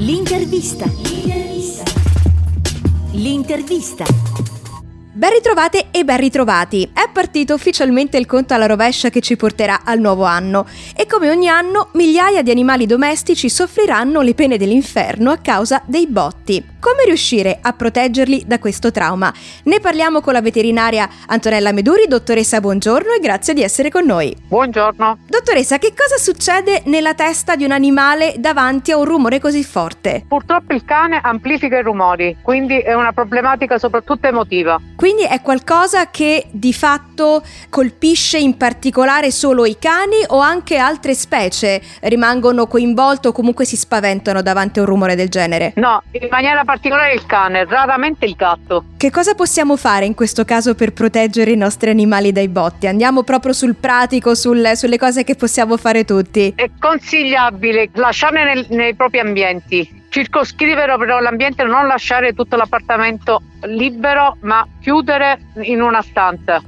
L'intervista. L'intervista. Ben ritrovate e ben ritrovati. È partito ufficialmente il conto alla rovescia che ci porterà al nuovo anno e come ogni anno migliaia di animali domestici soffriranno le pene dell'inferno a causa dei botti. Come riuscire a proteggerli da questo trauma? Ne parliamo con la veterinaria Antonella Meduri. Dottoressa, buongiorno e grazie di essere con noi. Buongiorno. Dottoressa, che cosa succede nella testa di un animale davanti a un rumore così forte? Purtroppo il cane amplifica i rumori, quindi è una problematica soprattutto emotiva. Quindi è qualcosa che di fatto colpisce in particolare solo i cani o anche altre specie rimangono coinvolte o comunque si spaventano davanti a un rumore del genere? No, in maniera particolare il cane, raramente il gatto. Che cosa possiamo fare in questo caso per proteggere i nostri animali dai botti? Andiamo proprio sul pratico, sul, sulle cose che possiamo fare tutti. È consigliabile lasciarne nel, nei propri ambienti, circoscrivere però l'ambiente, non lasciare tutto l'appartamento libero, ma chiudere in una stanza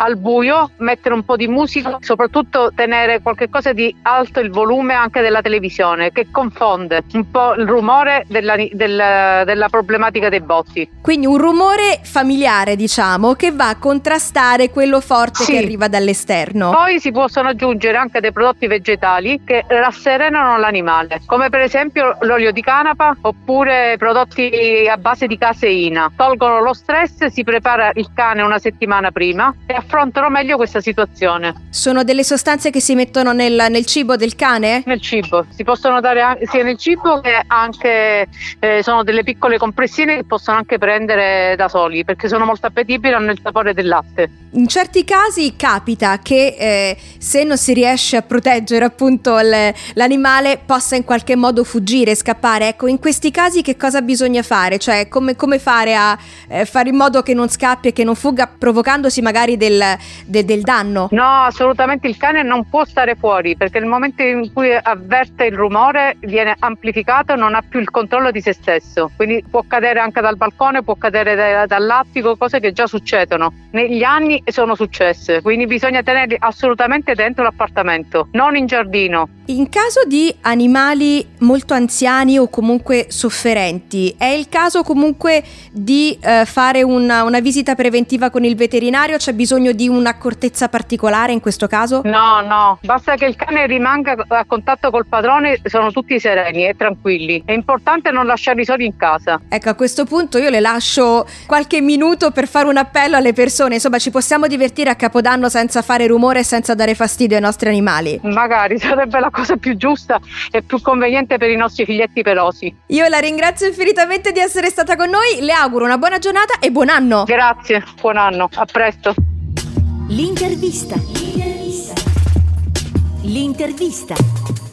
al buio, mettere un po' di musica, soprattutto tenere qualcosa di alto il volume anche della televisione che confonde un po' il rumore della, della, della problematica dei botti. Quindi un rumore familiare diciamo che va a contrastare quello forte sì. che arriva dall'esterno. Poi si possono aggiungere anche dei prodotti vegetali che rasserenano l'animale, come per esempio l'olio di canapa oppure prodotti a base di caseina. Tolgono lo stress, si prepara il cane una settimana prima e affrontano meglio questa situazione. Sono delle sostanze che si mettono nel, nel cibo del cane? Nel cibo, si possono dare anche, sia nel cibo che anche eh, sono delle piccole compressine che possono anche prendere da soli perché sono molto appetibili e hanno il sapore del latte. In certi casi capita che eh, se non si riesce a proteggere appunto l- l'animale possa in qualche modo fuggire, scappare. Ecco, in questi casi che cosa bisogna fare? Cioè come, come fare a eh, fare in modo che non scappi e che non fugga provocandosi magari del del, de, del danno? No, assolutamente il cane non può stare fuori perché nel momento in cui avverte il rumore viene amplificato non ha più il controllo di se stesso. Quindi può cadere anche dal balcone, può cadere da, dall'attico, cose che già succedono. Negli anni sono successe, quindi bisogna tenerli assolutamente dentro l'appartamento, non in giardino. In caso di animali molto anziani o comunque sofferenti, è il caso comunque di eh, fare una, una visita preventiva con il veterinario? C'è bisogno di un'accortezza particolare in questo caso? No, no, basta che il cane rimanga a contatto col padrone, sono tutti sereni e tranquilli. È importante non lasciarli soli in casa. Ecco, a questo punto io le lascio qualche minuto per fare un appello alle persone, insomma ci possiamo divertire a Capodanno senza fare rumore e senza dare fastidio ai nostri animali. Magari sarebbe la cosa più giusta e più conveniente per i nostri figlietti pelosi. Io la ringrazio infinitamente di essere stata con noi, le auguro una buona giornata e buon anno. Grazie, buon anno, a presto. L'intervista. L'intervista. L'intervista.